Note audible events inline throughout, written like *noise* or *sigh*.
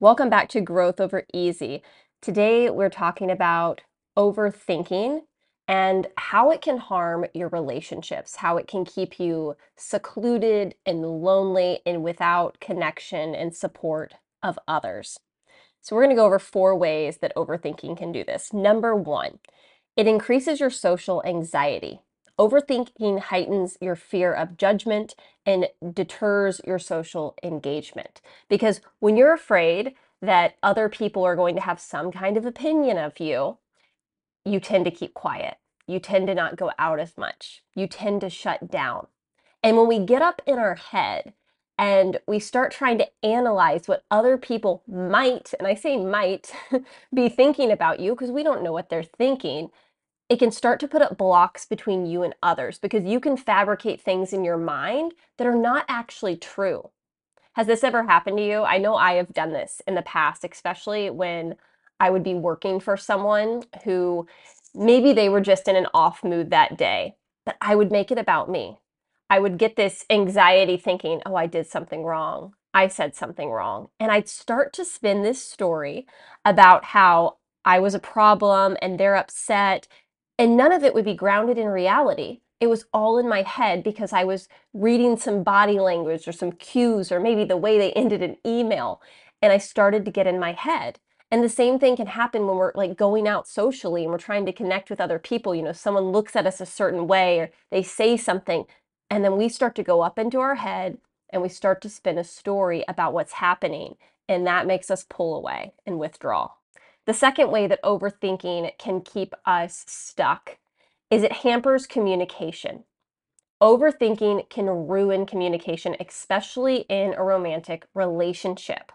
Welcome back to Growth Over Easy. Today we're talking about overthinking and how it can harm your relationships, how it can keep you secluded and lonely and without connection and support of others. So, we're going to go over four ways that overthinking can do this. Number one, it increases your social anxiety. Overthinking heightens your fear of judgment and deters your social engagement. Because when you're afraid that other people are going to have some kind of opinion of you, you tend to keep quiet. You tend to not go out as much. You tend to shut down. And when we get up in our head and we start trying to analyze what other people might, and I say might, *laughs* be thinking about you because we don't know what they're thinking, it can start to put up blocks between you and others because you can fabricate things in your mind that are not actually true. Has this ever happened to you? I know I have done this in the past, especially when I would be working for someone who maybe they were just in an off mood that day, but I would make it about me. I would get this anxiety thinking, oh, I did something wrong. I said something wrong. And I'd start to spin this story about how I was a problem and they're upset and none of it would be grounded in reality. It was all in my head because I was reading some body language or some cues or maybe the way they ended an email. And I started to get in my head. And the same thing can happen when we're like going out socially and we're trying to connect with other people. You know, someone looks at us a certain way or they say something, and then we start to go up into our head and we start to spin a story about what's happening. And that makes us pull away and withdraw. The second way that overthinking can keep us stuck is it hampers communication. Overthinking can ruin communication, especially in a romantic relationship.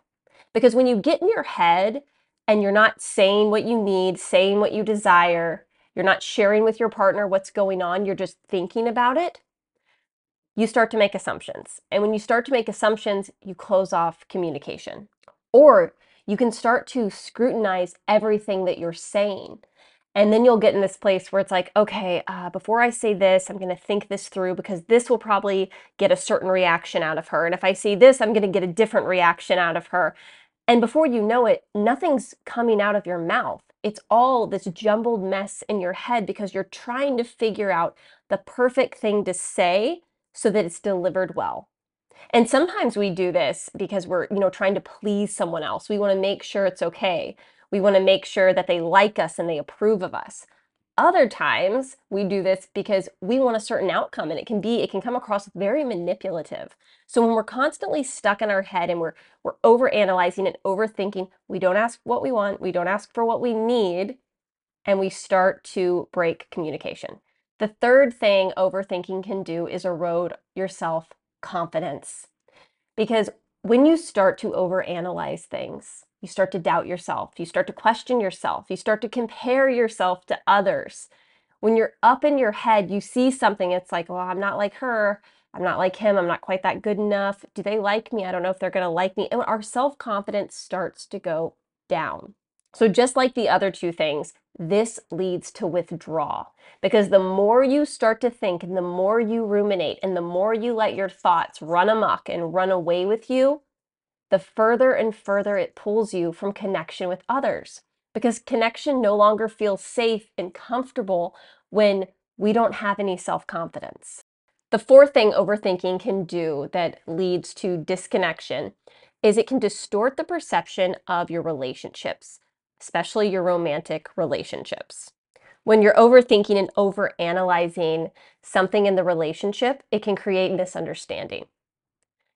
Because when you get in your head and you're not saying what you need, saying what you desire, you're not sharing with your partner what's going on, you're just thinking about it, you start to make assumptions. And when you start to make assumptions, you close off communication. Or you can start to scrutinize everything that you're saying. And then you'll get in this place where it's like, okay, uh, before I say this, I'm going to think this through because this will probably get a certain reaction out of her. And if I say this, I'm going to get a different reaction out of her. And before you know it, nothing's coming out of your mouth. It's all this jumbled mess in your head because you're trying to figure out the perfect thing to say so that it's delivered well. And sometimes we do this because we're, you know, trying to please someone else. We want to make sure it's okay. We want to make sure that they like us and they approve of us. Other times we do this because we want a certain outcome and it can be it can come across very manipulative. So when we're constantly stuck in our head and we're we're over analyzing and overthinking, we don't ask what we want, we don't ask for what we need, and we start to break communication. The third thing overthinking can do is erode your self confidence. Because when you start to overanalyze things, you start to doubt yourself, you start to question yourself, you start to compare yourself to others. When you're up in your head, you see something, it's like, well, I'm not like her. I'm not like him. I'm not quite that good enough. Do they like me? I don't know if they're going to like me. And our self confidence starts to go down. So, just like the other two things, this leads to withdrawal because the more you start to think and the more you ruminate and the more you let your thoughts run amok and run away with you, the further and further it pulls you from connection with others. Because connection no longer feels safe and comfortable when we don't have any self confidence. The fourth thing overthinking can do that leads to disconnection is it can distort the perception of your relationships especially your romantic relationships. When you're overthinking and overanalyzing something in the relationship, it can create misunderstanding.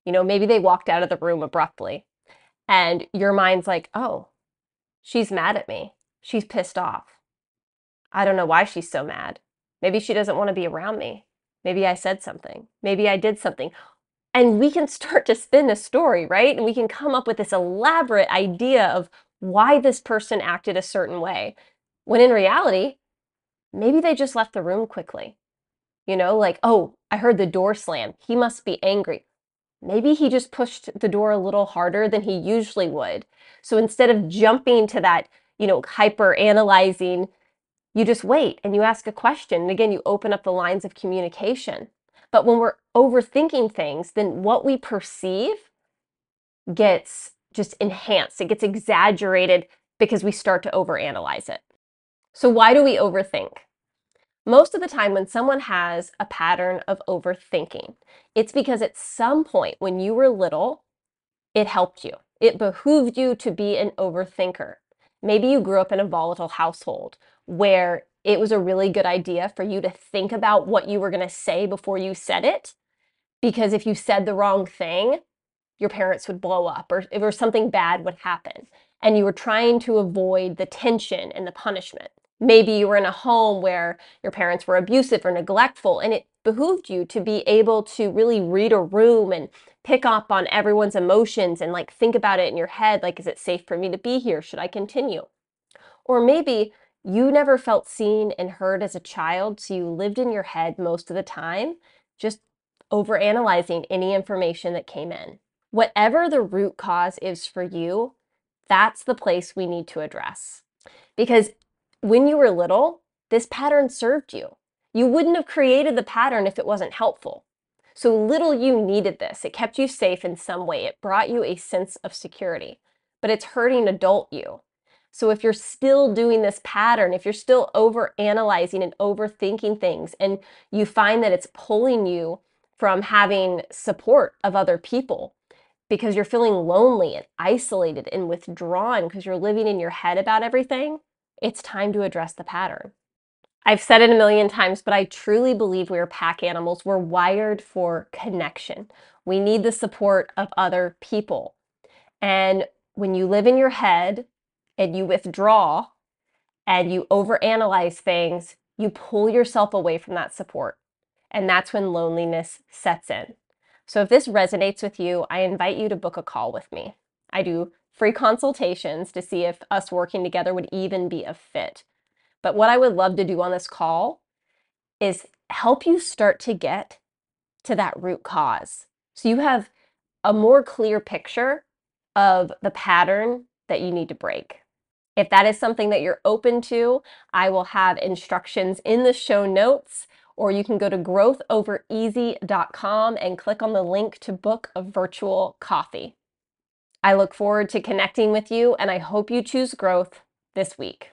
You know, maybe they walked out of the room abruptly and your mind's like, oh, she's mad at me. She's pissed off. I don't know why she's so mad. Maybe she doesn't want to be around me. Maybe I said something. Maybe I did something. And we can start to spin a story, right? And we can come up with this elaborate idea of why this person acted a certain way. When in reality, maybe they just left the room quickly. You know, like, oh, I heard the door slam. He must be angry. Maybe he just pushed the door a little harder than he usually would. So instead of jumping to that, you know, hyper analyzing, you just wait and you ask a question. And again, you open up the lines of communication. But when we're overthinking things, then what we perceive gets just enhanced, it gets exaggerated because we start to overanalyze it. So, why do we overthink? Most of the time, when someone has a pattern of overthinking, it's because at some point when you were little, it helped you. It behooved you to be an overthinker. Maybe you grew up in a volatile household where it was a really good idea for you to think about what you were going to say before you said it. Because if you said the wrong thing, your parents would blow up or, if or something bad would happen. And you were trying to avoid the tension and the punishment. Maybe you were in a home where your parents were abusive or neglectful, and it behooved you to be able to really read a room and pick up on everyone's emotions and like think about it in your head like, is it safe for me to be here? Should I continue? Or maybe you never felt seen and heard as a child, so you lived in your head most of the time, just overanalyzing any information that came in. Whatever the root cause is for you, that's the place we need to address. Because when you were little, this pattern served you. You wouldn't have created the pattern if it wasn't helpful. So little you needed this. It kept you safe in some way. It brought you a sense of security, but it's hurting adult you. So if you're still doing this pattern, if you're still over analyzing and overthinking things, and you find that it's pulling you from having support of other people because you're feeling lonely and isolated and withdrawn because you're living in your head about everything, it's time to address the pattern. I've said it a million times, but I truly believe we are pack animals. We're wired for connection. We need the support of other people. And when you live in your head, and you withdraw and you overanalyze things, you pull yourself away from that support. And that's when loneliness sets in. So if this resonates with you, I invite you to book a call with me. I do free consultations to see if us working together would even be a fit. But what I would love to do on this call is help you start to get to that root cause. So you have a more clear picture of the pattern that you need to break. If that is something that you're open to, I will have instructions in the show notes, or you can go to growthovereasy.com and click on the link to book a virtual coffee. I look forward to connecting with you, and I hope you choose growth this week.